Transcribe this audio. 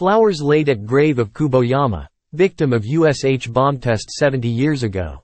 Flowers laid at grave of Kuboyama, victim of USH bomb test 70 years ago.